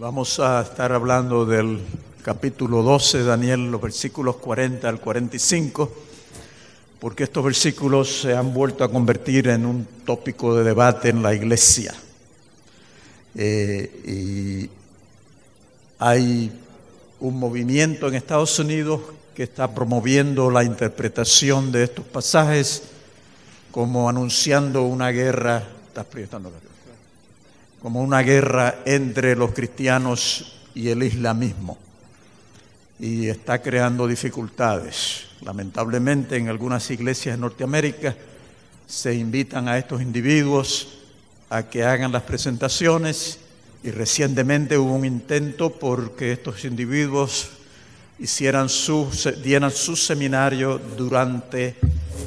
Vamos a estar hablando del capítulo 12 de Daniel, los versículos 40 al 45, porque estos versículos se han vuelto a convertir en un tópico de debate en la iglesia. Eh, y hay un movimiento en Estados Unidos que está promoviendo la interpretación de estos pasajes como anunciando una guerra. ¿Estás proyectando la como una guerra entre los cristianos y el islamismo y está creando dificultades. Lamentablemente en algunas iglesias de Norteamérica se invitan a estos individuos a que hagan las presentaciones y recientemente hubo un intento porque estos individuos hicieran su, dieran su seminario durante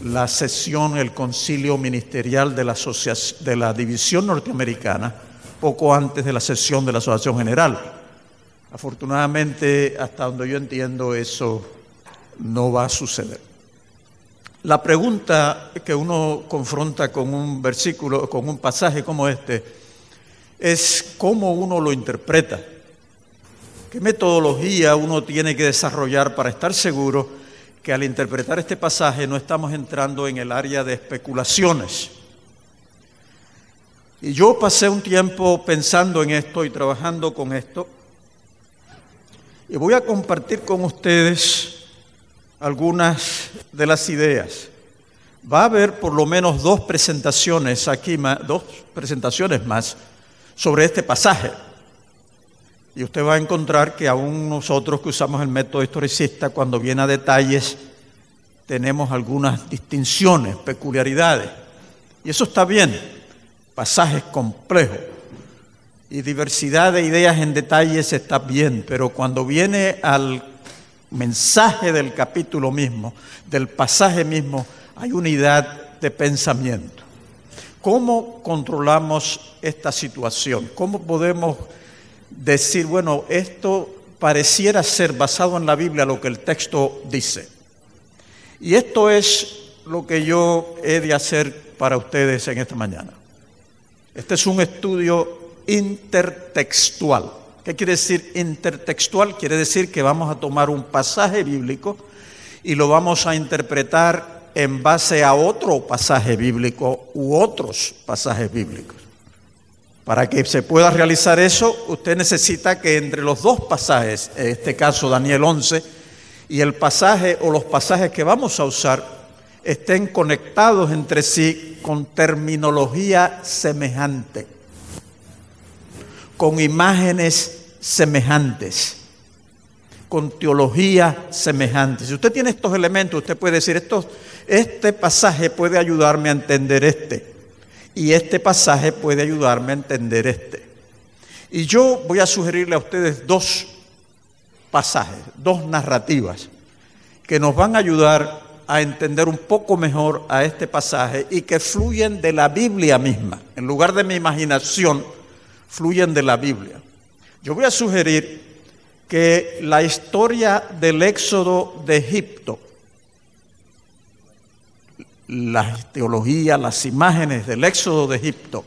la sesión, el concilio ministerial de la, de la División Norteamericana poco antes de la sesión de la Asociación General. Afortunadamente, hasta donde yo entiendo, eso no va a suceder. La pregunta que uno confronta con un versículo, con un pasaje como este, es cómo uno lo interpreta. ¿Qué metodología uno tiene que desarrollar para estar seguro que al interpretar este pasaje no estamos entrando en el área de especulaciones? Y yo pasé un tiempo pensando en esto y trabajando con esto. Y voy a compartir con ustedes algunas de las ideas. Va a haber por lo menos dos presentaciones aquí, dos presentaciones más sobre este pasaje. Y usted va a encontrar que aún nosotros que usamos el método historicista, cuando viene a detalles, tenemos algunas distinciones, peculiaridades. Y eso está bien pasajes complejos y diversidad de ideas en detalles está bien, pero cuando viene al mensaje del capítulo mismo, del pasaje mismo, hay unidad de pensamiento. ¿Cómo controlamos esta situación? ¿Cómo podemos decir, bueno, esto pareciera ser basado en la Biblia lo que el texto dice? Y esto es lo que yo he de hacer para ustedes en esta mañana. Este es un estudio intertextual. ¿Qué quiere decir intertextual? Quiere decir que vamos a tomar un pasaje bíblico y lo vamos a interpretar en base a otro pasaje bíblico u otros pasajes bíblicos. Para que se pueda realizar eso, usted necesita que entre los dos pasajes, en este caso Daniel 11, y el pasaje o los pasajes que vamos a usar, estén conectados entre sí con terminología semejante, con imágenes semejantes, con teología semejante. Si usted tiene estos elementos, usted puede decir, esto, este pasaje puede ayudarme a entender este, y este pasaje puede ayudarme a entender este. Y yo voy a sugerirle a ustedes dos pasajes, dos narrativas, que nos van a ayudar a entender un poco mejor a este pasaje y que fluyen de la Biblia misma. En lugar de mi imaginación, fluyen de la Biblia. Yo voy a sugerir que la historia del éxodo de Egipto, la teología, las imágenes del éxodo de Egipto,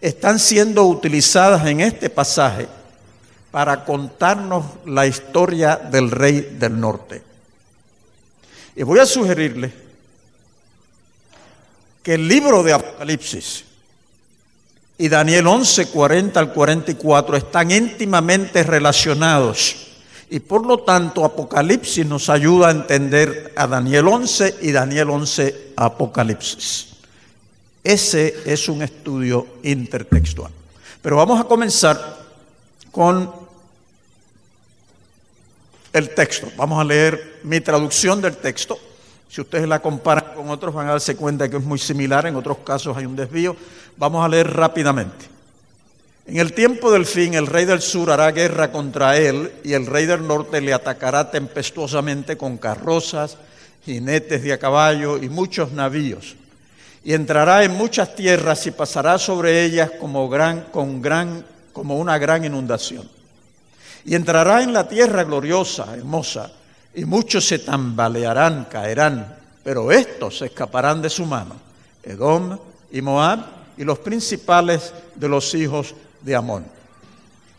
están siendo utilizadas en este pasaje para contarnos la historia del rey del norte. Y voy a sugerirle que el libro de Apocalipsis y Daniel 11, 40 al 44 están íntimamente relacionados. Y por lo tanto, Apocalipsis nos ayuda a entender a Daniel 11 y Daniel 11 Apocalipsis. Ese es un estudio intertextual. Pero vamos a comenzar con el texto. Vamos a leer mi traducción del texto. Si ustedes la comparan con otros van a darse cuenta que es muy similar, en otros casos hay un desvío. Vamos a leer rápidamente. En el tiempo del fin, el rey del sur hará guerra contra él y el rey del norte le atacará tempestuosamente con carrozas, jinetes de a caballo y muchos navíos. Y entrará en muchas tierras y pasará sobre ellas como, gran, con gran, como una gran inundación y entrará en la tierra gloriosa, hermosa, y muchos se tambalearán, caerán, pero estos se escaparán de su mano, Edom y Moab y los principales de los hijos de Amón.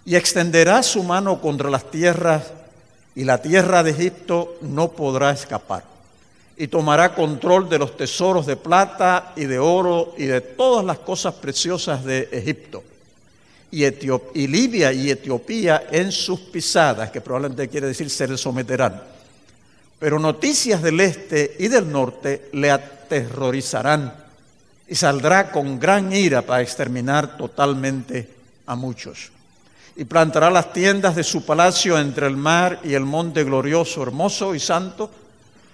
y extenderá su mano contra las tierras y la tierra de Egipto no podrá escapar. Y tomará control de los tesoros de plata y de oro y de todas las cosas preciosas de Egipto. Y, Libia y Etiopía en sus pisadas, que probablemente quiere decir se le someterán. Pero noticias del este y del norte le aterrorizarán y saldrá con gran ira para exterminar totalmente a muchos y plantará las tiendas de su palacio entre el mar y el monte glorioso, hermoso y santo,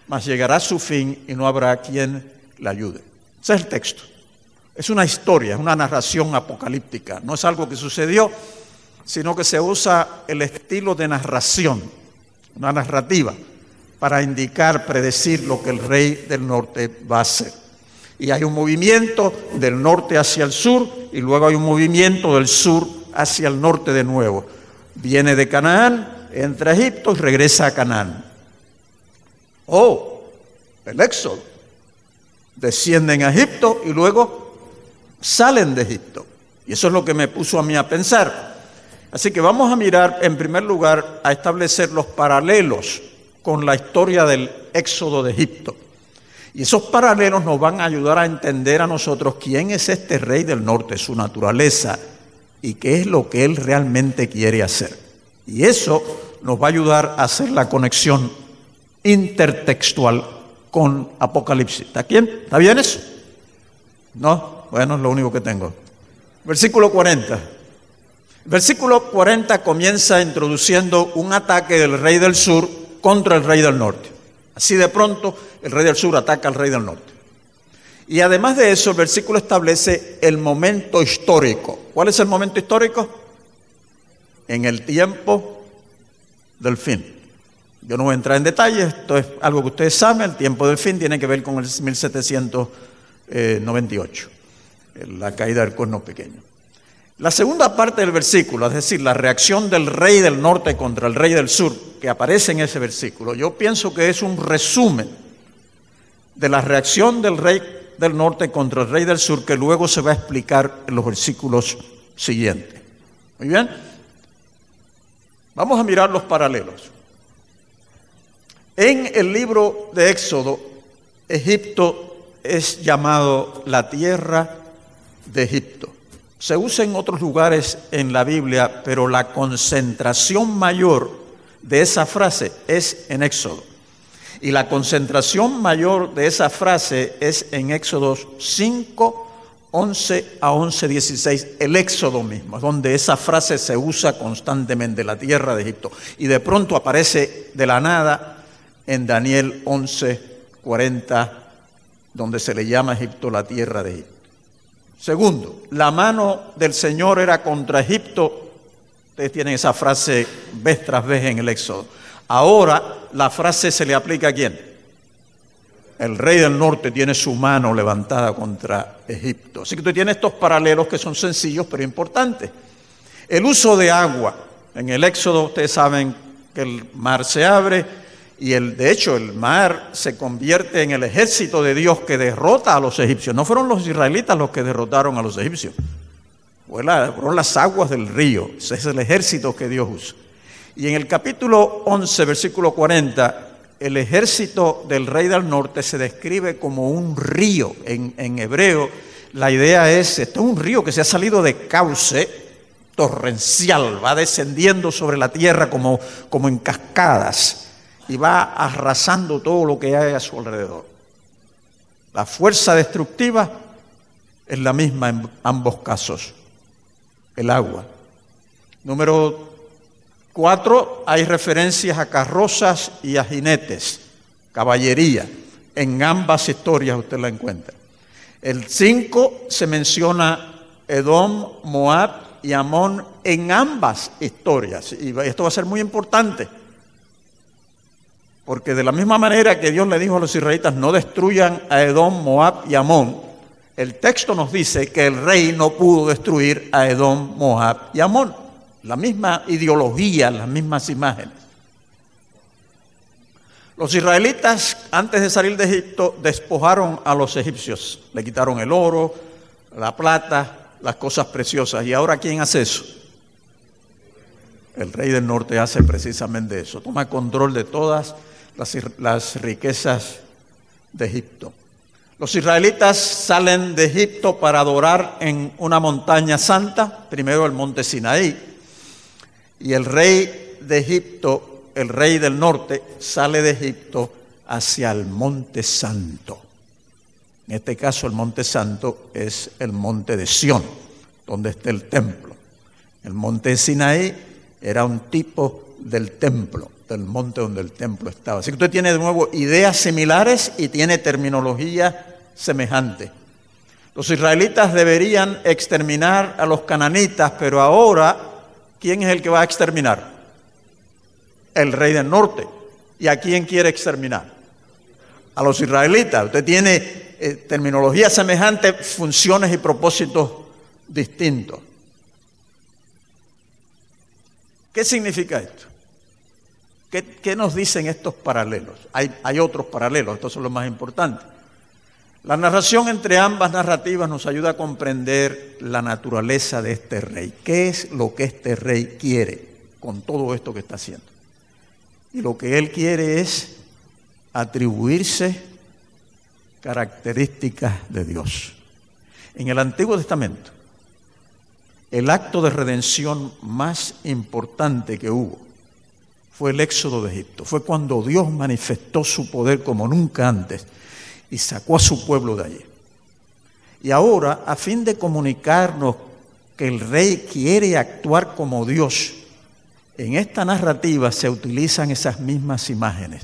mas llegará su fin y no habrá quien le ayude. Ese es el texto. Es una historia, es una narración apocalíptica. No es algo que sucedió, sino que se usa el estilo de narración, una narrativa, para indicar, predecir lo que el rey del norte va a hacer. Y hay un movimiento del norte hacia el sur y luego hay un movimiento del sur hacia el norte de nuevo. Viene de Canaán, entra a Egipto y regresa a Canaán. Oh, el éxodo. Descienden a Egipto y luego salen de Egipto. Y eso es lo que me puso a mí a pensar. Así que vamos a mirar en primer lugar a establecer los paralelos con la historia del éxodo de Egipto. Y esos paralelos nos van a ayudar a entender a nosotros quién es este rey del norte, su naturaleza, y qué es lo que Él realmente quiere hacer. Y eso nos va a ayudar a hacer la conexión intertextual con Apocalipsis. ¿Está bien? ¿Está bien eso? No, bueno, es lo único que tengo. Versículo 40. Versículo 40 comienza introduciendo un ataque del rey del sur contra el rey del norte. Así de pronto el rey del sur ataca al rey del norte. Y además de eso, el versículo establece el momento histórico. ¿Cuál es el momento histórico? En el tiempo del fin. Yo no voy a entrar en detalles, esto es algo que ustedes saben, el tiempo del fin tiene que ver con el 1798, la caída del cuerno pequeño. La segunda parte del versículo, es decir, la reacción del rey del norte contra el rey del sur, que aparece en ese versículo, yo pienso que es un resumen de la reacción del rey del norte contra el rey del sur, que luego se va a explicar en los versículos siguientes. Muy bien. Vamos a mirar los paralelos. En el libro de Éxodo, Egipto es llamado la tierra de Egipto. Se usa en otros lugares en la Biblia, pero la concentración mayor de esa frase es en Éxodo. Y la concentración mayor de esa frase es en Éxodo 5, 11 a 11, 16, el Éxodo mismo, donde esa frase se usa constantemente, la tierra de Egipto. Y de pronto aparece de la nada en Daniel 11, 40, donde se le llama Egipto la tierra de Egipto. Segundo, la mano del Señor era contra Egipto. Ustedes tienen esa frase vez tras vez en el Éxodo. Ahora la frase se le aplica a quién? El rey del norte tiene su mano levantada contra Egipto. Así que tú tienes estos paralelos que son sencillos pero importantes. El uso de agua. En el Éxodo ustedes saben que el mar se abre y el, de hecho el mar se convierte en el ejército de Dios que derrota a los egipcios. No fueron los israelitas los que derrotaron a los egipcios. Fueron las aguas del río. Ese es el ejército que Dios usa. Y en el capítulo 11, versículo 40, el ejército del rey del norte se describe como un río. En, hebreo, la idea es, esto es un río que se ha salido de cauce torrencial, va descendiendo sobre la tierra como, como en cascadas y va arrasando todo lo que hay a su alrededor. La fuerza destructiva es la misma en ambos casos, el agua. Número Cuatro, hay referencias a carrozas y a jinetes, caballería. En ambas historias usted la encuentra. El cinco se menciona Edom, Moab y Amón en ambas historias. Y esto va a ser muy importante. Porque de la misma manera que Dios le dijo a los israelitas, no destruyan a Edom, Moab y Amón, el texto nos dice que el rey no pudo destruir a Edom, Moab y Amón la misma ideología, las mismas imágenes. Los israelitas, antes de salir de Egipto, despojaron a los egipcios. Le quitaron el oro, la plata, las cosas preciosas. ¿Y ahora quién hace eso? El rey del norte hace precisamente eso, toma control de todas las, riquezas de Egipto. Los israelitas salen de Egipto para adorar en una montaña santa, primero el monte Sinaí, y el rey de Egipto, el rey del norte, sale de Egipto hacia el monte santo. En este caso el monte santo es el monte de Sión, donde está el templo. El monte Sinaí era un tipo del templo, del monte donde el templo estaba. Así que usted tiene de nuevo ideas similares y tiene terminología semejante. Los israelitas deberían exterminar a los cananitas, pero ahora, ¿quién es el que va a exterminar? El rey del norte. ¿Y a quién quiere exterminar? A los israelitas. Usted tiene eh, terminología semejante, funciones y propósitos distintos. ¿Qué significa esto? ¿Qué, nos dicen estos paralelos? Hay, hay otros paralelos, estos son los más importantes. La narración entre ambas narrativas nos ayuda a comprender la naturaleza de este rey. ¿Qué es lo que este rey quiere con todo esto que está haciendo? Y lo que él quiere es atribuirse características de Dios. En el Antiguo Testamento, el acto de redención más importante que hubo fue el éxodo de Egipto. Fue cuando Dios manifestó su poder como nunca antes y sacó a su pueblo de allí. Y ahora, a fin de comunicarnos que el rey quiere actuar como Dios, en esta narrativa se utilizan esas mismas imágenes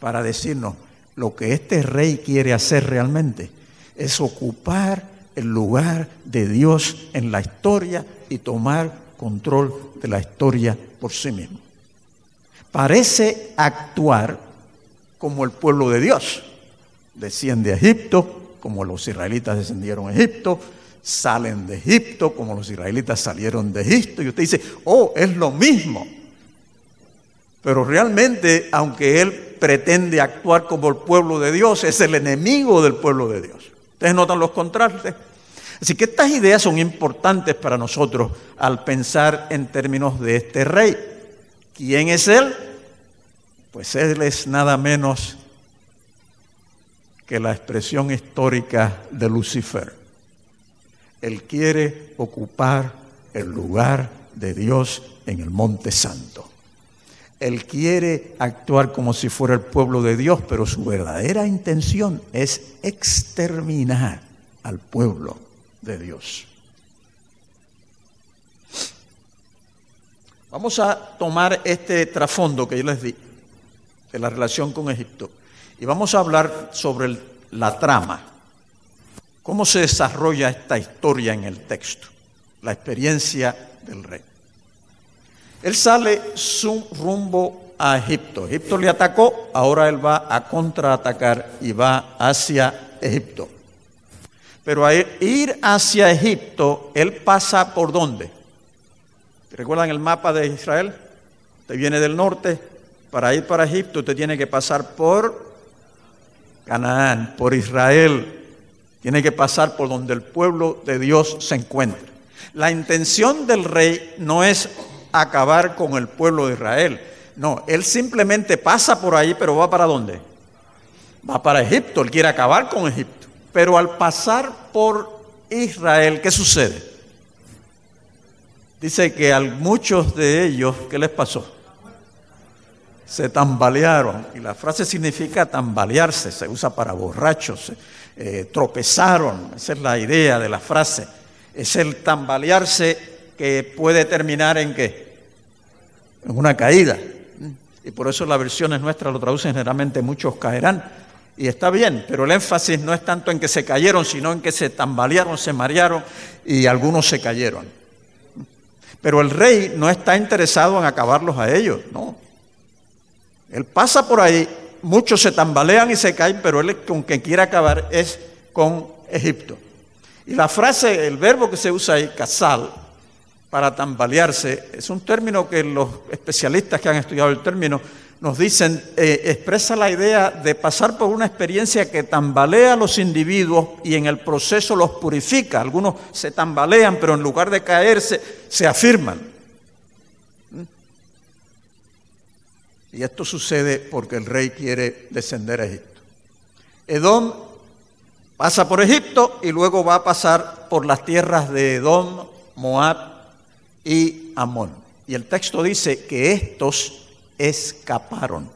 para decirnos, lo que este rey quiere hacer realmente es ocupar el lugar de Dios en la historia y tomar control de la historia por sí mismo. Parece actuar como el pueblo de Dios. Desciende a Egipto, como los israelitas descendieron a Egipto, salen de Egipto, como los israelitas salieron de Egipto, y usted dice, oh, es lo mismo. Pero realmente, aunque él pretende actuar como el pueblo de Dios, es el enemigo del pueblo de Dios. Ustedes notan los contrastes. Así que estas ideas son importantes para nosotros al pensar en términos de este rey. ¿Quién es él? Pues él es nada menos que la expresión histórica de Lucifer. Él quiere ocupar el lugar de Dios en el Monte Santo. Él quiere actuar como si fuera el pueblo de Dios, pero su verdadera intención es exterminar al pueblo de Dios. Vamos a tomar este trasfondo que yo les di de la relación con Egipto y vamos a hablar sobre la trama, cómo se desarrolla esta historia en el texto, la experiencia del rey. Él sale su rumbo a Egipto. Egipto le atacó, ahora él va a contraatacar y va hacia Egipto. Pero a ir hacia Egipto, él pasa por dónde? ¿Recuerdan el mapa de Israel? Usted viene del norte, para ir para Egipto usted tiene que pasar por Canaán, por Israel. Tiene que pasar por donde el pueblo de Dios se encuentra. La intención del rey no es acabar con el pueblo de Israel. No, él simplemente pasa por ahí, pero va para dónde? Va para Egipto, él quiere acabar con Egipto. Pero al pasar por Israel, ¿qué sucede? Dice que a muchos de ellos, ¿qué les pasó? Se tambalearon. Y la frase significa tambalearse, se usa para borrachos, eh, tropezaron. Esa es la idea de la frase. Es el tambalearse que puede terminar en qué? En una caída. Y por eso las versiones nuestras lo traducen generalmente muchos caerán. Y está bien, pero el énfasis no es tanto en que se cayeron, sino en que se tambalearon, se marearon y algunos se cayeron. Pero el rey no está interesado en acabarlos a ellos, no. Él pasa por ahí, muchos se tambalean y se caen, pero él con quien quiere acabar es con Egipto. Y la frase, el verbo que se usa ahí, casal, para tambalearse, es un término que los especialistas que han estudiado el término nos dicen, eh, expresa la idea de pasar por una experiencia que tambalea a los individuos y en el proceso los purifica. Algunos se tambalean, pero en lugar de caerse, se afirman. Y esto sucede porque el rey quiere descender a Egipto. Edom pasa por Egipto y luego va a pasar por las tierras de Edom, Moab y Amón. Y el texto dice que estos escaparon.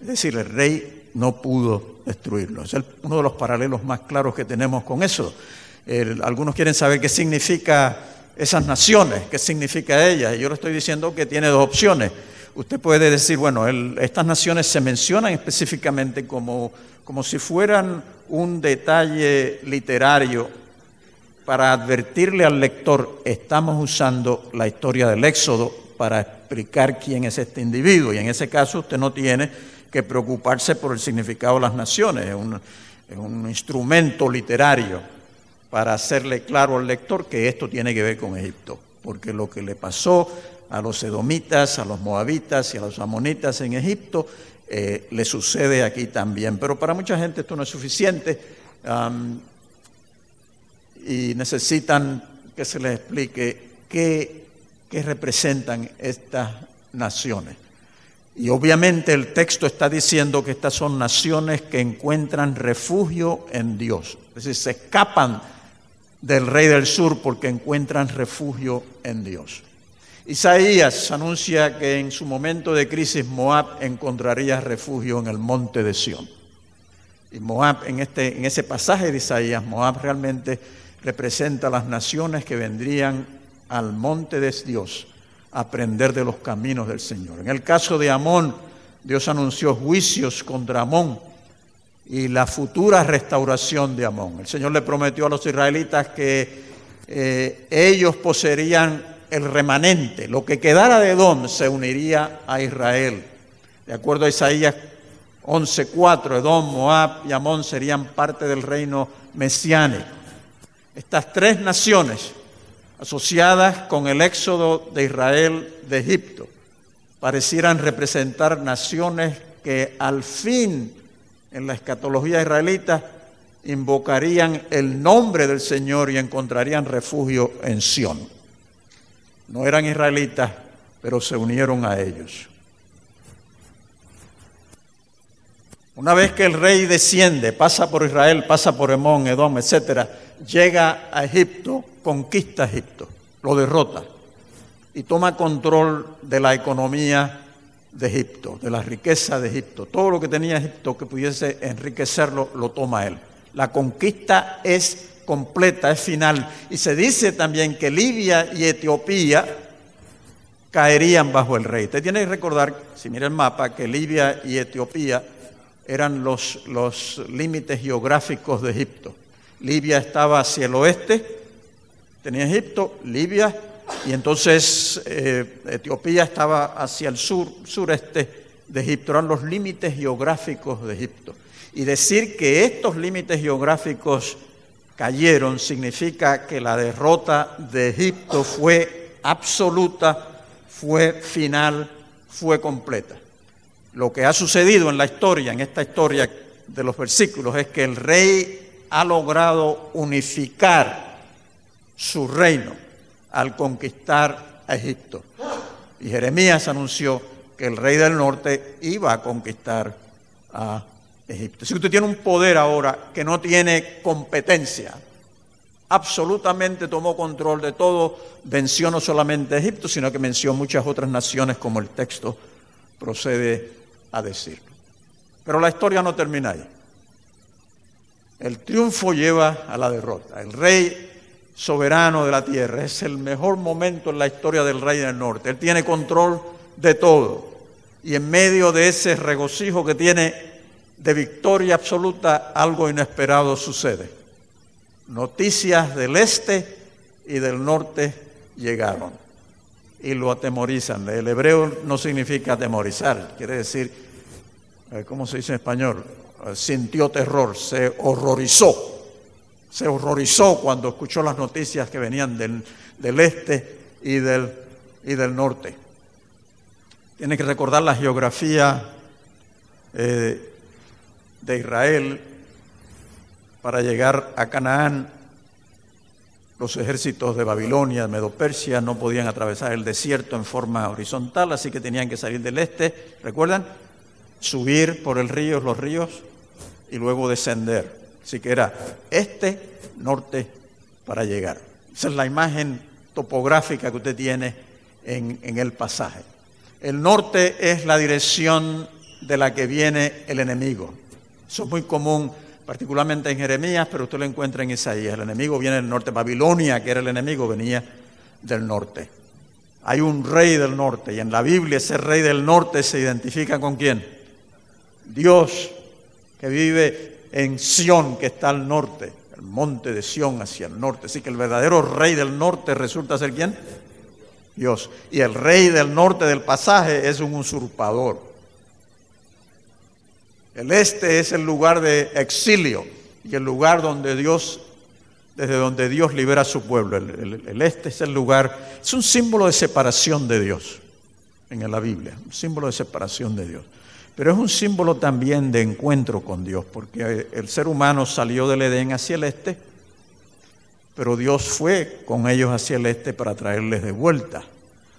Es decir, el rey no pudo destruirlo. Es uno de los paralelos más claros que tenemos con eso. algunos quieren saber qué significa esas naciones, qué significa ellas. Y yo le estoy diciendo que tiene dos opciones. Usted puede decir, bueno, estas naciones se mencionan específicamente como, como si fueran un detalle literario para advertirle al lector, estamos usando la historia del Éxodo para explicar quién es este individuo. Y en ese caso usted no tiene que preocuparse por el significado de las naciones, es un, es un instrumento literario para hacerle claro al lector que esto tiene que ver con Egipto, porque lo que le pasó a los edomitas, a los moabitas y a los amonitas en Egipto, eh, le sucede aquí también. Pero para mucha gente esto no es suficiente y necesitan que se les explique qué, qué representan estas naciones. Y obviamente el texto está diciendo que estas son naciones que encuentran refugio en Dios. Es decir, se escapan del rey del sur porque encuentran refugio en Dios. Isaías anuncia que en su momento de crisis Moab encontraría refugio en el monte de Sión. Y Moab, en, este, en ese pasaje de Isaías, Moab realmente representa las naciones que vendrían al monte de Dios aprender de los caminos del Señor. En el caso de Amón, Dios anunció juicios contra Amón y la futura restauración de Amón. El Señor le prometió a los israelitas que eh, ellos poseerían el remanente, lo que quedara de Edom se uniría a Israel. De acuerdo a Isaías 11:4, Edom, Moab y Amón serían parte del reino mesiánico. Estas tres naciones asociadas con el éxodo de Israel de Egipto, parecieran representar naciones que al fin en la escatología israelita invocarían el nombre del Señor y encontrarían refugio en Sión. No eran israelitas, pero se unieron a ellos. Una vez que el rey desciende, pasa por Israel, pasa por Emón, Edom, etcétera, llega a Egipto, conquista Egipto, lo derrota y toma control de la economía de Egipto, de la riqueza de Egipto. Todo lo que tenía Egipto que pudiese enriquecerlo, lo toma él. La conquista es completa, es final. Y se dice también que Libia y Etiopía caerían bajo el rey. Usted tiene que recordar, si mira el mapa, que Libia y Etiopía eran los, los límites geográficos de Egipto. Libia estaba hacia el oeste, tenía Egipto, Libia, y entonces eh, Etiopía estaba hacia el sur, sureste de Egipto, eran los límites geográficos de Egipto. Y decir que estos límites geográficos cayeron significa que la derrota de Egipto fue absoluta, fue final, fue completa. Lo que ha sucedido en la historia, en esta historia de los versículos, es que el rey ha logrado unificar su reino al conquistar a Egipto. Y Jeremías anunció que el rey del norte iba a conquistar a Egipto. Si usted tiene un poder ahora que no tiene competencia, absolutamente tomó control de todo, venció no solamente a Egipto, sino que venció muchas otras naciones, como el texto procede a decirlo. Pero la historia no termina ahí. El triunfo lleva a la derrota. El rey soberano de la tierra es el mejor momento en la historia del rey del norte. Él tiene control de todo. Y en medio de ese regocijo que tiene de victoria absoluta, algo inesperado sucede. Noticias del este y del norte llegaron y lo atemorizan. El hebreo no significa atemorizar, quiere decir, eh, ¿cómo se dice en español? Eh, sintió terror, se horrorizó. Se horrorizó cuando escuchó las noticias que venían del, este y del, y del norte. Tiene que recordar la geografía eh, de Israel para llegar a Canaán. Los ejércitos de Babilonia, Medo-Persia, no podían atravesar el desierto en forma horizontal, así que tenían que salir del este, ¿recuerdan? Subir por el río, los ríos, y luego descender. Así que era este, norte, para llegar. Esa es la imagen topográfica que usted tiene en, en el pasaje. El norte es la dirección de la que viene el enemigo. Eso es muy común, particularmente en Jeremías, pero usted lo encuentra en Isaías. El enemigo viene del norte. Babilonia, que era el enemigo, venía del norte. Hay un rey del norte y en la Biblia ese rey del norte se identifica con quién? Dios que vive en Sión, que está al norte, el monte de Sión hacia el norte. Así que el verdadero rey del norte resulta ser quién? Dios. Y el rey del norte del pasaje es un usurpador. El este es el lugar de exilio y el lugar donde Dios, desde donde Dios libera a su pueblo. El, este es el lugar, es un símbolo de separación de Dios en la Biblia, un símbolo de separación de Dios. Pero es un símbolo también de encuentro con Dios, porque el ser humano salió del Edén hacia el este, pero Dios fue con ellos hacia el este para traerles de vuelta.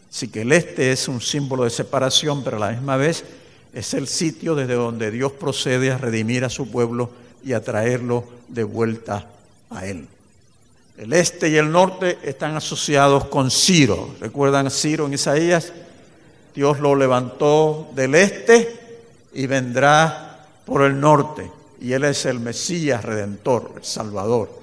Así que el este es un símbolo de separación, pero a la misma vez es el sitio desde donde Dios procede a redimir a su pueblo y a traerlo de vuelta a Él. El este y el norte están asociados con Ciro. ¿Recuerdan a Ciro en Isaías? Dios lo levantó del este y vendrá por el norte. Y Él es el Mesías redentor, el Salvador.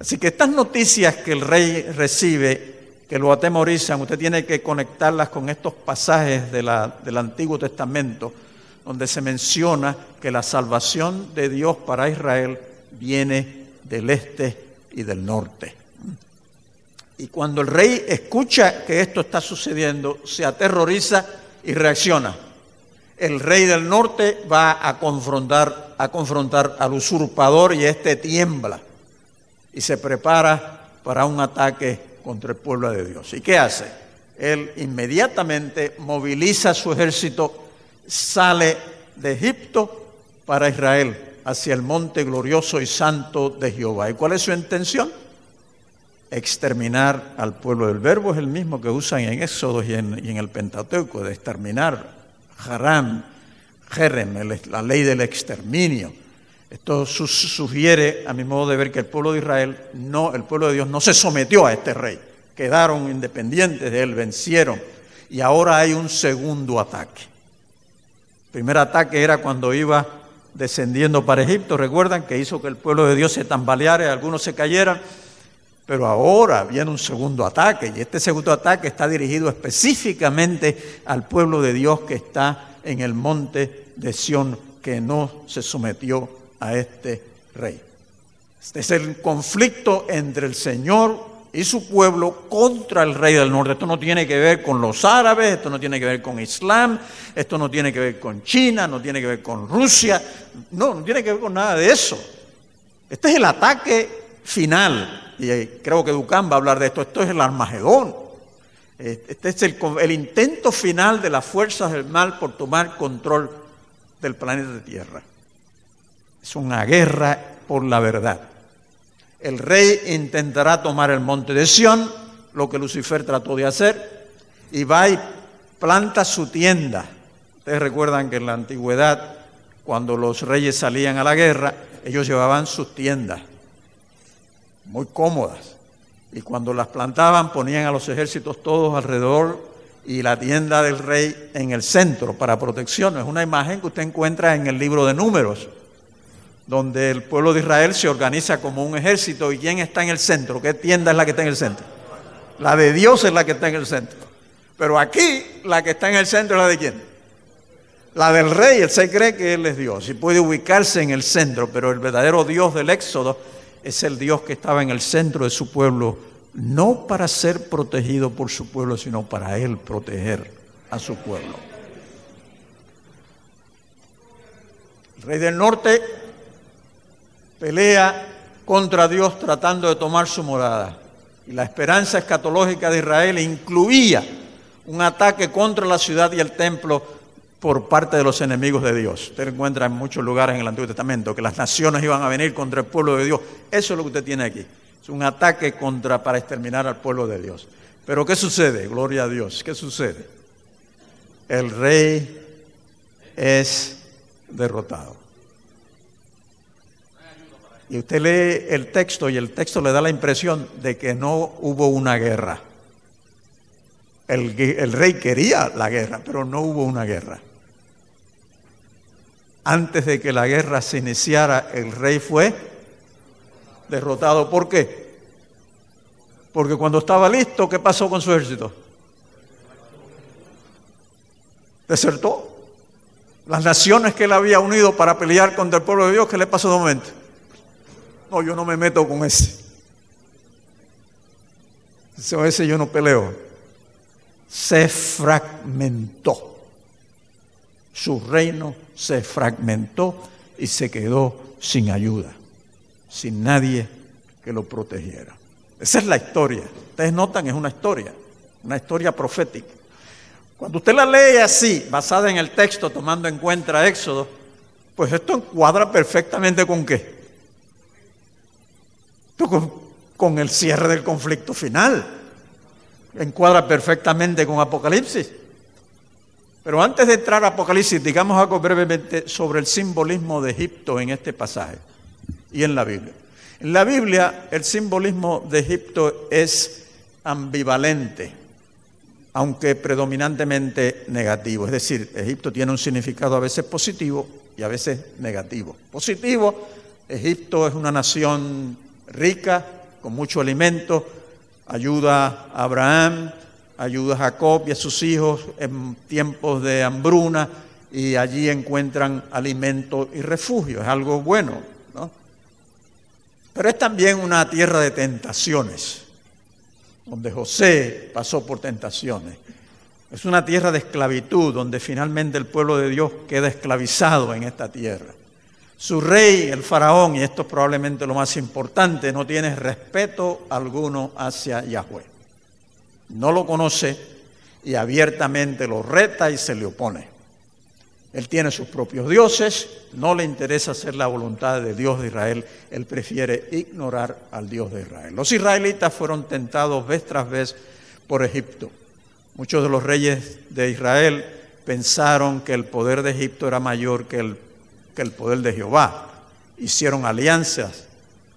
Así que estas noticias que el rey recibe, que lo atemorizan, usted tiene que conectarlas con estos pasajes del Antiguo Testamento donde se menciona que la salvación de Dios para Israel viene del este y del norte. Y cuando el rey escucha que esto está sucediendo, se aterroriza y reacciona. El rey del norte va a confrontar, a confrontar al usurpador y este tiembla y se prepara para un ataque contra el pueblo de Dios. ¿Y qué hace? Él inmediatamente moviliza su ejército sale de Egipto para Israel, hacia el monte glorioso y santo de Jehová. ¿Y cuál es su intención? Exterminar al pueblo. del verbo es el mismo que usan en Éxodo y en, el Pentateuco, de exterminar. Haram, Jerem, la ley del exterminio. Esto sugiere, a mi modo de ver, que el pueblo de Israel, no, el pueblo de Dios no se sometió a este rey. Quedaron independientes de él, vencieron. Y ahora hay un segundo ataque primer ataque era cuando iba descendiendo para Egipto, recuerdan que hizo que el pueblo de Dios se tambaleara y algunos se cayeran, pero ahora viene un segundo ataque y este segundo ataque está dirigido específicamente al pueblo de Dios que está en el monte de Sión, que no se sometió a este rey. Este es el conflicto entre el Señor y su pueblo contra el rey del norte. Esto no tiene que ver con los árabes, esto no tiene que ver con Islam, esto no tiene que ver con China, no tiene que ver con Rusia, no, no tiene que ver con nada de eso. Este es el ataque final, y eh, creo que Ducán va a hablar de esto, esto es el Armagedón. Este es el, el intento final de las fuerzas del mal por tomar control del planeta Tierra. Es una guerra por la verdad el rey intentará tomar el monte de Sión, lo que Lucifer trató de hacer, y va y planta su tienda. Ustedes recuerdan que en la antigüedad, cuando los reyes salían a la guerra, ellos llevaban sus tiendas, muy cómodas, y cuando las plantaban ponían a los ejércitos todos alrededor y la tienda del rey en el centro para protección. Es una imagen que usted encuentra en el libro de números donde el pueblo de Israel se organiza como un ejército. ¿Y quién está en el centro? ¿Qué tienda es la que está en el centro? La de Dios es la que está en el centro. Pero aquí la que está en el centro es la de quién? La del rey, él se cree que él es Dios y puede ubicarse en el centro, pero el verdadero Dios del Éxodo es el Dios que estaba en el centro de su pueblo, no para ser protegido por su pueblo, sino para él proteger a su pueblo. El rey del norte pelea contra Dios tratando de tomar su morada. Y la esperanza escatológica de Israel incluía un ataque contra la ciudad y el templo por parte de los enemigos de Dios. Usted encuentra en muchos lugares en el Antiguo Testamento que las naciones iban a venir contra el pueblo de Dios. Eso es lo que usted tiene aquí. Es un ataque contra para exterminar al pueblo de Dios. Pero ¿qué sucede? Gloria a Dios. ¿Qué sucede? El rey es derrotado. Y usted lee el texto y el texto le da la impresión de que no hubo una guerra. El, rey quería la guerra, pero no hubo una guerra. Antes de que la guerra se iniciara, el rey fue derrotado. ¿Por qué? Porque cuando estaba listo, ¿qué pasó con su ejército? Desertó. Las naciones que él había unido para pelear contra el pueblo de Dios, ¿qué le pasó de momento? No, yo no me meto con ese. Ese yo no peleo. Se fragmentó. Su reino se fragmentó y se quedó sin ayuda, sin nadie que lo protegiera. Esa es la historia. Ustedes notan, es una historia, una historia profética. Cuando usted la lee así, basada en el texto, tomando en cuenta Éxodo, pues esto encuadra perfectamente con qué? Con, el cierre del conflicto final. Encuadra perfectamente con Apocalipsis. Pero antes de entrar a Apocalipsis, digamos algo brevemente sobre el simbolismo de Egipto en este pasaje y en la Biblia. En la Biblia el simbolismo de Egipto es ambivalente, aunque predominantemente negativo. Es decir, Egipto tiene un significado a veces positivo y a veces negativo. Positivo, Egipto es una nación rica, con mucho alimento, ayuda a Abraham, ayuda a Jacob y a sus hijos en tiempos de hambruna y allí encuentran alimento y refugio. Es algo bueno, ¿no? Pero es también una tierra de tentaciones, donde José pasó por tentaciones. Es una tierra de esclavitud, donde finalmente el pueblo de Dios queda esclavizado en esta tierra. Su rey, el faraón, y esto es probablemente lo más importante, no tiene respeto alguno hacia Yahweh. No lo conoce y abiertamente lo reta y se le opone. Él tiene sus propios dioses, no le interesa hacer la voluntad de Dios de Israel, él prefiere ignorar al Dios de Israel. Los israelitas fueron tentados vez tras vez por Egipto. Muchos de los reyes de Israel pensaron que el poder de Egipto era mayor que el que el poder de Jehová. Hicieron alianzas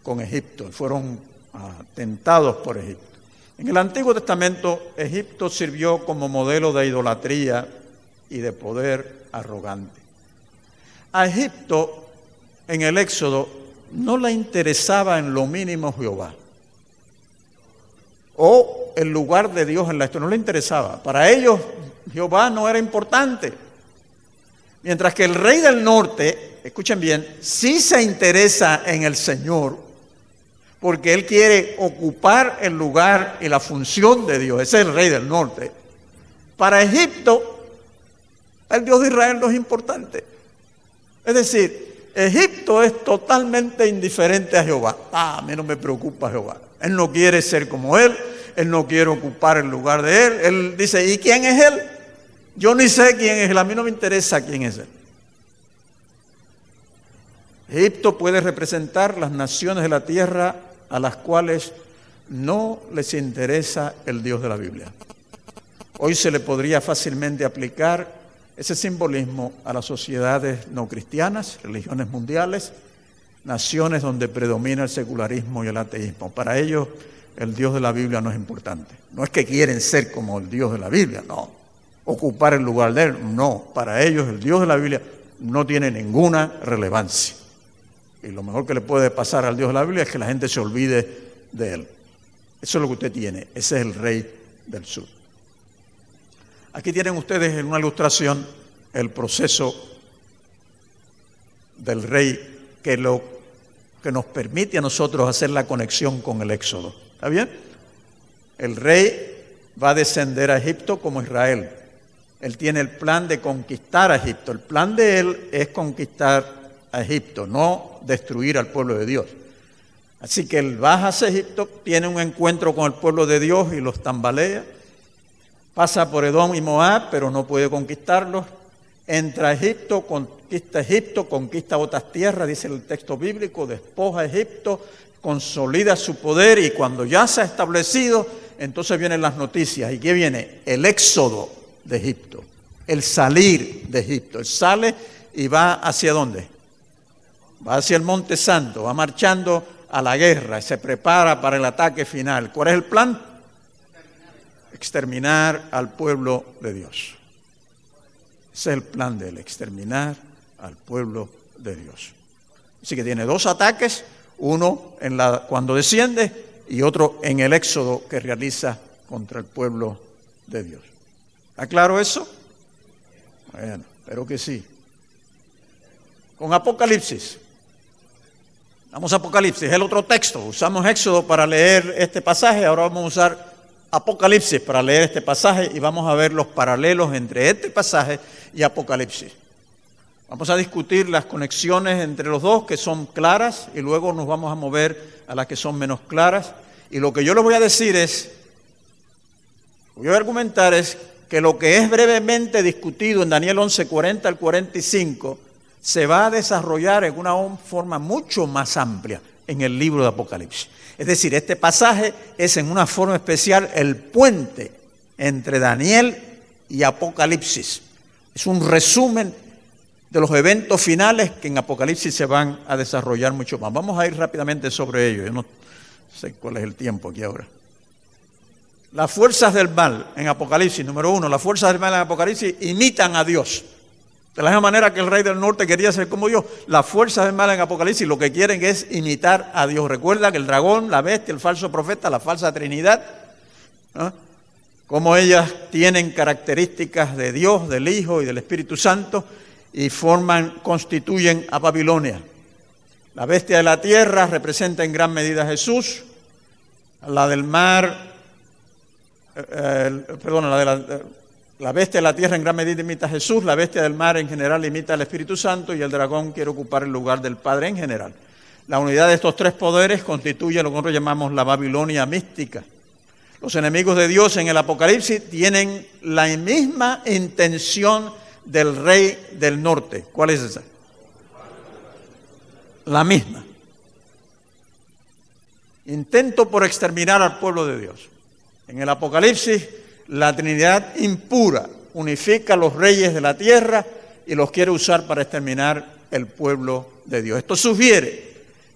con Egipto, fueron tentados por Egipto. En el Antiguo Testamento, Egipto sirvió como modelo de idolatría y de poder arrogante. A Egipto, en el Éxodo, no le interesaba en lo mínimo Jehová. O el lugar de Dios en la historia, no le interesaba. Para ellos, Jehová no era importante. Mientras que el rey del norte, escuchen bien, sí se interesa en el Señor, porque él quiere ocupar el lugar y la función de Dios. Ese es el rey del norte. Para Egipto, el Dios de Israel no es importante. Es decir, Egipto es totalmente indiferente a Jehová. Ah, a mí no me preocupa Jehová. Él no quiere ser como él, él no quiere ocupar el lugar de él. Él dice, ¿y quién es él? Yo ni sé quién es él, a mí no me interesa quién es él. Egipto puede representar las naciones de la tierra a las cuales no les interesa el Dios de la Biblia. Hoy se le podría fácilmente aplicar ese simbolismo a las sociedades no cristianas, religiones mundiales, naciones donde predomina el secularismo y el ateísmo. Para ellos el Dios de la Biblia no es importante. No es que quieren ser como el Dios de la Biblia, no ocupar el lugar de Él. No, para ellos el Dios de la Biblia no tiene ninguna relevancia. Y lo mejor que le puede pasar al Dios de la Biblia es que la gente se olvide de Él. Eso es lo que usted tiene. Ese es el rey del sur. Aquí tienen ustedes en una ilustración el proceso del rey que, lo, que nos permite a nosotros hacer la conexión con el éxodo. ¿Está bien? El rey va a descender a Egipto como Israel. Él tiene el plan de conquistar a Egipto. El plan de él es conquistar a Egipto, no destruir al pueblo de Dios. Así que él baja hacia Egipto, tiene un encuentro con el pueblo de Dios y los tambalea. Pasa por Edom y Moab, pero no puede conquistarlos. Entra a Egipto, conquista Egipto, conquista otras tierras, dice el texto bíblico, despoja a Egipto, consolida su poder y cuando ya se ha establecido, entonces vienen las noticias. ¿Y qué viene? El éxodo de Egipto, el salir de Egipto. Él sale y va hacia dónde? Va hacia el Monte Santo, va marchando a la guerra, se prepara para el ataque final. ¿Cuál es el plan? Exterminar al pueblo de Dios. Ese es el plan de él, exterminar al pueblo de Dios. Así que tiene dos ataques, uno cuando desciende y otro en el éxodo que realiza contra el pueblo de Dios. ¿Está claro eso? Bueno, espero que sí. Con Apocalipsis. Vamos a Apocalipsis, es el otro texto. Usamos Éxodo para leer este pasaje, ahora vamos a usar Apocalipsis para leer este pasaje y vamos a ver los paralelos entre este pasaje y Apocalipsis. Vamos a discutir las conexiones entre los dos que son claras y luego nos vamos a mover a las que son menos claras. Y lo que yo les voy a decir es, voy a argumentar es que lo que es brevemente discutido en Daniel 11, 40 al 45 se va a desarrollar en una forma mucho más amplia en el libro de Apocalipsis. Es decir, este pasaje es en una forma especial el puente entre Daniel y Apocalipsis. Es un resumen de los eventos finales que en Apocalipsis se van a desarrollar mucho más. Vamos a ir rápidamente sobre ello. Yo no sé cuál es el tiempo aquí ahora. Las fuerzas del mal en Apocalipsis, número uno, las fuerzas del mal en Apocalipsis imitan a Dios. De la misma manera que el rey del norte quería ser como Dios, las fuerzas del mal en Apocalipsis lo que quieren es imitar a Dios. Recuerda que el dragón, la bestia, el falso profeta, la falsa trinidad, como ellas tienen características de Dios, del Hijo y del Espíritu Santo y forman, constituyen a Babilonia. La bestia de la tierra representa en gran medida a Jesús, la del mar, eh, perdón, la, la bestia de la tierra en gran medida imita a Jesús, la bestia del mar en general imita al Espíritu Santo y el dragón quiere ocupar el lugar del Padre en general. La unidad de estos tres poderes constituye lo que nosotros llamamos la Babilonia mística. Los enemigos de Dios en el Apocalipsis tienen la misma intención del rey del norte. ¿Cuál es esa? La misma. Intento por exterminar al pueblo de Dios. En el Apocalipsis la Trinidad impura unifica a los reyes de la tierra y los quiere usar para exterminar el pueblo de Dios. Esto sugiere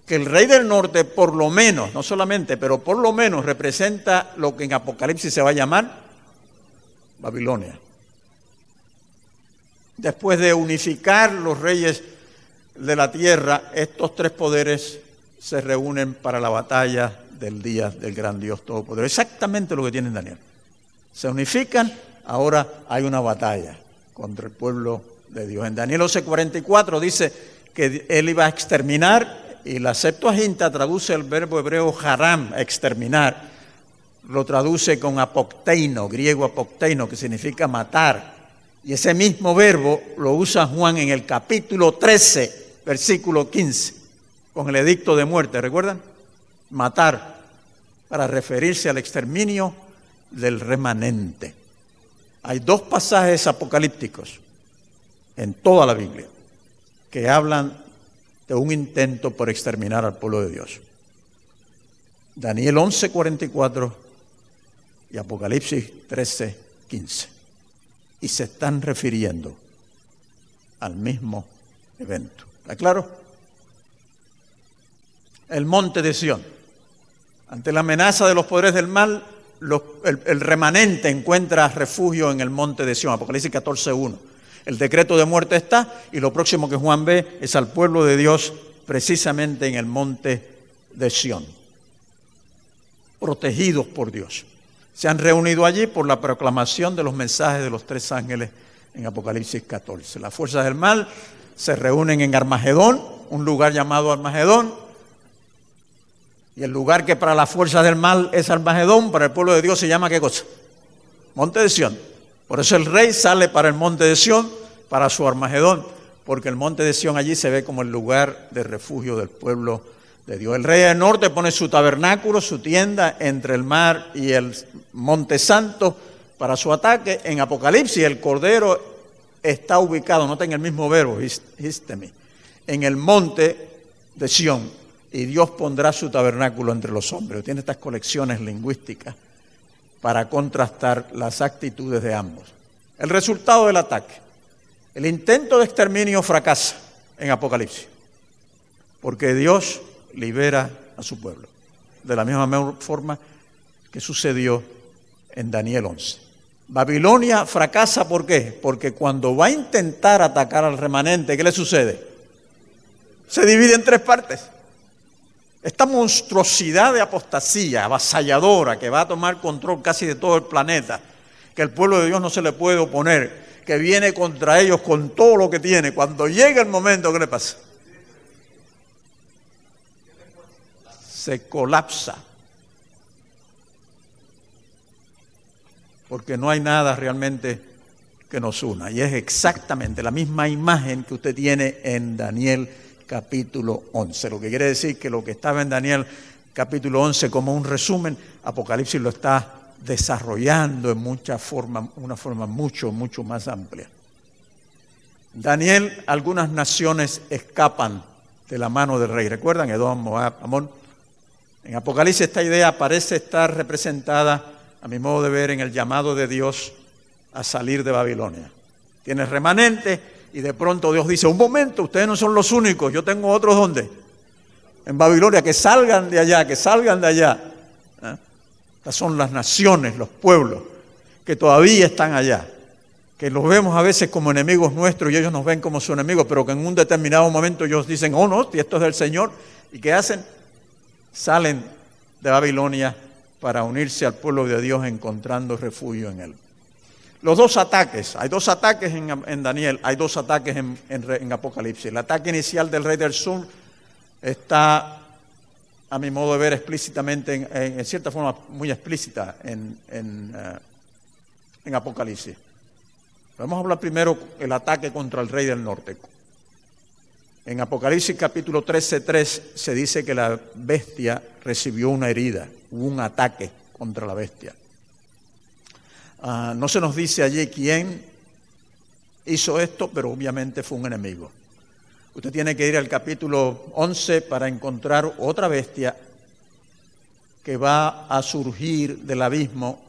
que el rey del norte, por lo menos, no solamente, pero por lo menos representa lo que en Apocalipsis se va a llamar Babilonia. Después de unificar los reyes de la tierra, estos tres poderes se reúnen para la batalla del día del gran Dios Todopoderoso. Exactamente lo que tiene Daniel se unifican, ahora hay una batalla contra el pueblo de Dios. En Daniel 11:44 dice que él iba a exterminar y la Septuaginta traduce el verbo hebreo haram, exterminar. Lo traduce con apocteino, griego apocteino, que significa matar. Y ese mismo verbo lo usa Juan en el capítulo 13, versículo 15, con el edicto de muerte, ¿recuerdan? Matar, para referirse al exterminio del remanente. Hay dos pasajes apocalípticos en toda la Biblia que hablan de un intento por exterminar al pueblo de Dios. Daniel 11:44 y Apocalipsis 13:15. Y se están refiriendo al mismo evento. ¿Está claro? El monte de Sión. Ante la amenaza de los poderes del mal, el, remanente encuentra refugio en el monte de Sión, Apocalipsis 14.1. El decreto de muerte está y lo próximo que Juan ve es al pueblo de Dios precisamente en el monte de Sión, protegidos por Dios. Se han reunido allí por la proclamación de los mensajes de los tres ángeles en Apocalipsis 14. Las fuerzas del mal se reúnen en Armagedón, un lugar llamado Armagedón, y el lugar que para las fuerzas del mal es Armagedón, para el pueblo de Dios se llama qué cosa? Monte de Sión. Por eso el rey sale para el monte de Sión, para su Armagedón, porque el monte de Sión allí se ve como el lugar de refugio del pueblo de Dios. El rey del norte pone su tabernáculo, su tienda entre el mar y el monte santo para su ataque. En Apocalipsis el cordero está ubicado, no en el mismo verbo, histemi, en el monte de Sión y Dios pondrá su tabernáculo entre los hombres. Tiene estas colecciones lingüísticas para contrastar las actitudes de ambos. El resultado del ataque. El intento de exterminio fracasa en Apocalipsis, porque Dios libera a su pueblo, de la misma forma que sucedió en Daniel 11. Babilonia fracasa, ¿por qué? Porque cuando va a intentar atacar al remanente, ¿qué le sucede? Se divide en tres partes. Esta monstruosidad de apostasía avasalladora que va a tomar control casi de todo el planeta, que el pueblo de Dios no se le puede oponer, que viene contra ellos con todo lo que tiene, cuando llega el momento, ¿qué le pasa? Se colapsa. Porque no hay nada realmente que nos una. Y es exactamente la misma imagen que usted tiene en Daniel capítulo 11. Lo que quiere decir que lo que estaba en Daniel capítulo 11 como un resumen, Apocalipsis lo está desarrollando en mucha forma, una forma mucho, mucho más amplia. Daniel, algunas naciones escapan de la mano del rey. ¿Recuerdan? Edom, Moab, Amón. En Apocalipsis esta idea parece estar representada, a mi modo de ver, en el llamado de Dios a salir de Babilonia. Tiene remanente y de pronto Dios dice, un momento, ustedes no son los únicos, yo tengo otros donde. En Babilonia, que salgan de allá, que salgan de allá. ¿eh? Estas son las naciones, los pueblos, que todavía están allá, que los vemos a veces como enemigos nuestros y ellos nos ven como sus enemigos, pero que en un determinado momento ellos dicen, oh no, esto es del Señor, y ¿qué hacen? Salen de Babilonia para unirse al pueblo de Dios encontrando refugio en él. Los dos ataques, hay dos ataques en, Daniel, hay dos ataques en, Apocalipsis. El ataque inicial del rey del sur está, a mi modo de ver, explícitamente, en, cierta forma muy explícita en, eh, Apocalipsis. Vamos a hablar primero del ataque contra el rey del norte. En Apocalipsis capítulo 13.3 se dice que la bestia recibió una herida, hubo un ataque contra la bestia. Ah, no se nos dice allí quién hizo esto, pero obviamente fue un enemigo. Usted tiene que ir al capítulo 11 para encontrar otra bestia que va a surgir del abismo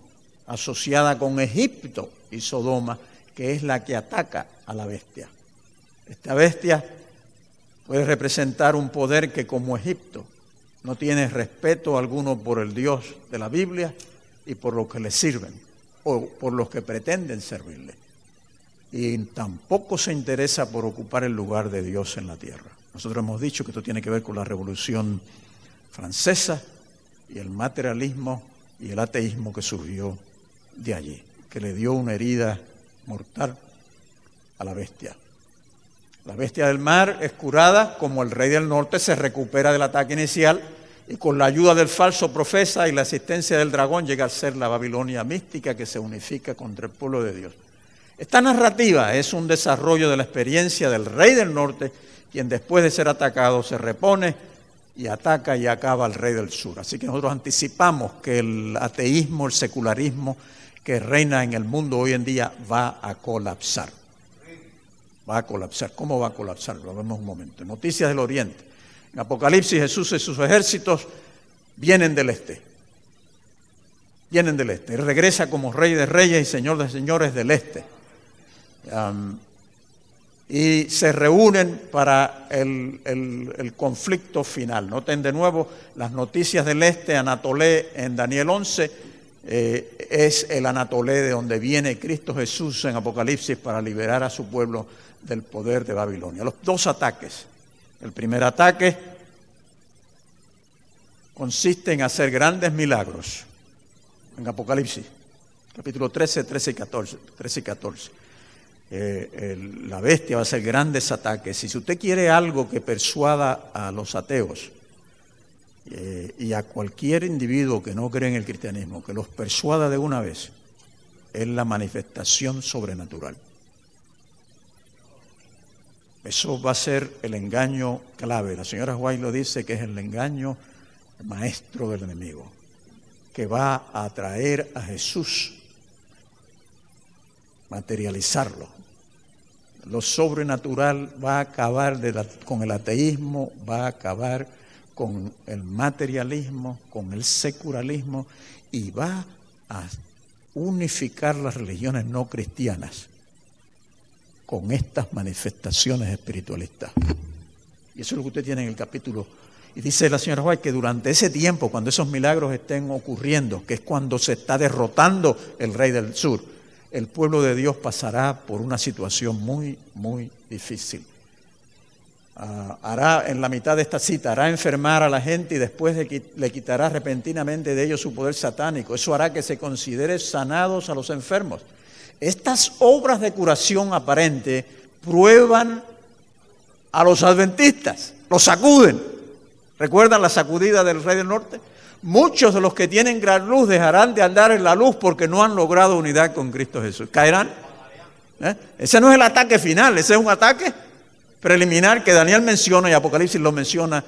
asociada con Egipto y Sodoma, que es la que ataca a la bestia. Esta bestia puede representar un poder que como Egipto no tiene respeto alguno por el Dios de la Biblia y por lo que le sirven o por los que pretenden servirle. Y tampoco se interesa por ocupar el lugar de Dios en la tierra. Nosotros hemos dicho que esto tiene que ver con la revolución francesa y el materialismo y el ateísmo que surgió de allí, que le dio una herida mortal a la bestia. La bestia del mar es curada, como el rey del norte se recupera del ataque inicial y con la ayuda del falso profeta y la asistencia del dragón llega a ser la Babilonia mística que se unifica contra el pueblo de Dios. Esta narrativa es un desarrollo de la experiencia del rey del norte, quien después de ser atacado se repone y ataca y acaba al rey del sur. Así que nosotros anticipamos que el ateísmo, el secularismo que reina en el mundo hoy en día va a colapsar. Va a colapsar. ¿Cómo va a colapsar? Lo vemos un momento. Noticias del Oriente. En Apocalipsis Jesús y sus ejércitos vienen del este. Vienen del este. Él regresa como rey de reyes y señor de señores del este. y se reúnen para el, conflicto final. Noten de nuevo las noticias del este, Anatolé en Daniel 11, eh, es el Anatolé de donde viene Cristo Jesús en Apocalipsis para liberar a su pueblo del poder de Babilonia. Los dos ataques el primer ataque consiste en hacer grandes milagros. En Apocalipsis, capítulo 13, 13 y 14. 13 y 14. Eh, la bestia va a hacer grandes ataques. Si usted quiere algo que persuada a los ateos eh, y a cualquier individuo que no cree en el cristianismo, que los persuada de una vez, es la manifestación sobrenatural. Eso va a ser el engaño clave. La señora White lo dice que es el engaño maestro del enemigo, que va a atraer a Jesús, materializarlo. Lo sobrenatural va a acabar con el ateísmo, va a acabar con el materialismo, con el secularismo y va a unificar las religiones no cristianas con estas manifestaciones espiritualistas. Y eso es lo que usted tiene en el capítulo. Y dice la señora White que durante ese tiempo, cuando esos milagros estén ocurriendo, que es cuando se está derrotando el rey del sur, el pueblo de Dios pasará por una situación muy, muy difícil. Ah, hará en la mitad de esta cita, hará enfermar a la gente y después le quitará repentinamente de ellos su poder satánico. Eso hará que se considere sanados a los enfermos. Estas obras de curación aparente prueban a los adventistas, los sacuden. ¿Recuerdan la sacudida del rey del norte? Muchos de los que tienen gran luz dejarán de andar en la luz porque no han logrado unidad con Cristo Jesús. ¿Caerán? ¿Eh? Ese no es el ataque final, ese es un ataque preliminar que Daniel menciona y Apocalipsis lo menciona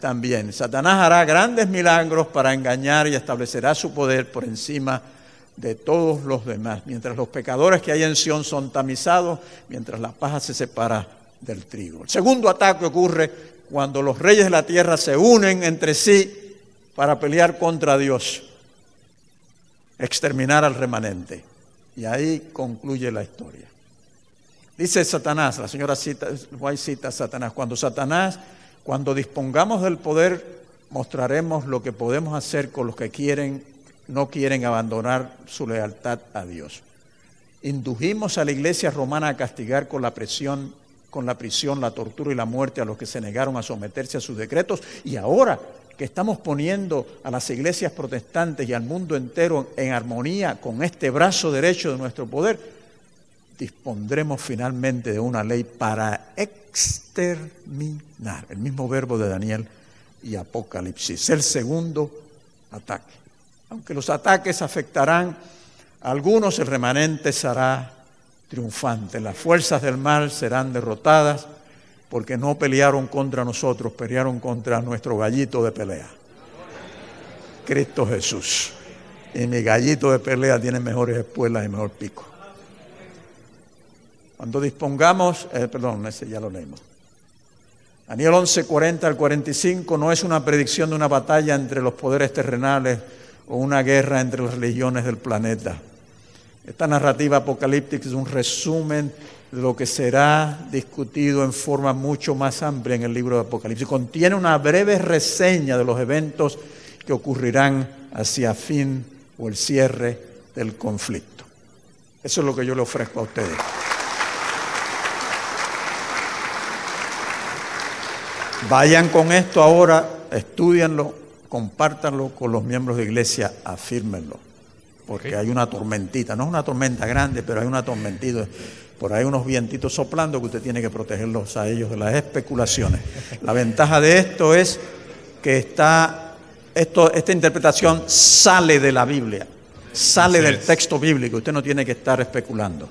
también. Satanás hará grandes milagros para engañar y establecerá su poder por encima de todos los demás, mientras los pecadores que hay en Sion son tamizados, mientras la paja se separa del trigo. El segundo ataque ocurre cuando los reyes de la tierra se unen entre sí para pelear contra Dios, exterminar al remanente. Y ahí concluye la historia. Dice Satanás, la señora cita, White cita a Satanás, cuando Satanás, cuando dispongamos del poder, mostraremos lo que podemos hacer con los que quieren, no quieren abandonar su lealtad a Dios. Indujimos a la iglesia romana a castigar con la presión, con la prisión, la tortura y la muerte a los que se negaron a someterse a sus decretos y ahora que estamos poniendo a las iglesias protestantes y al mundo entero en armonía con este brazo derecho de nuestro poder, dispondremos finalmente de una ley para exterminar, el mismo verbo de Daniel y Apocalipsis, el segundo ataque. Aunque los ataques afectarán a algunos, el remanente será triunfante. Las fuerzas del mal serán derrotadas porque no pelearon contra nosotros, pelearon contra nuestro gallito de pelea. Cristo Jesús. Y mi gallito de pelea tiene mejores espuelas y mejor pico. Cuando dispongamos, eh, perdón, ese ya lo leímos. Daniel 11, 40 al 45 no es una predicción de una batalla entre los poderes terrenales o una guerra entre las religiones del planeta. Esta narrativa apocalíptica es un resumen de lo que será discutido en forma mucho más amplia en el libro de Apocalipsis. Contiene una breve reseña de los eventos que ocurrirán hacia fin o el cierre del conflicto. Eso es lo que yo le ofrezco a ustedes. Vayan con esto ahora, estudienlo, compártanlo con los miembros de iglesia, afírmenlo, porque hay una tormentita, no es una tormenta grande, pero hay una tormentita, por ahí unos vientitos soplando que usted tiene que protegerlos a ellos de las especulaciones. La ventaja de esto es que está, esto, esta interpretación sale de la Biblia, sale del texto bíblico, usted no tiene que estar especulando.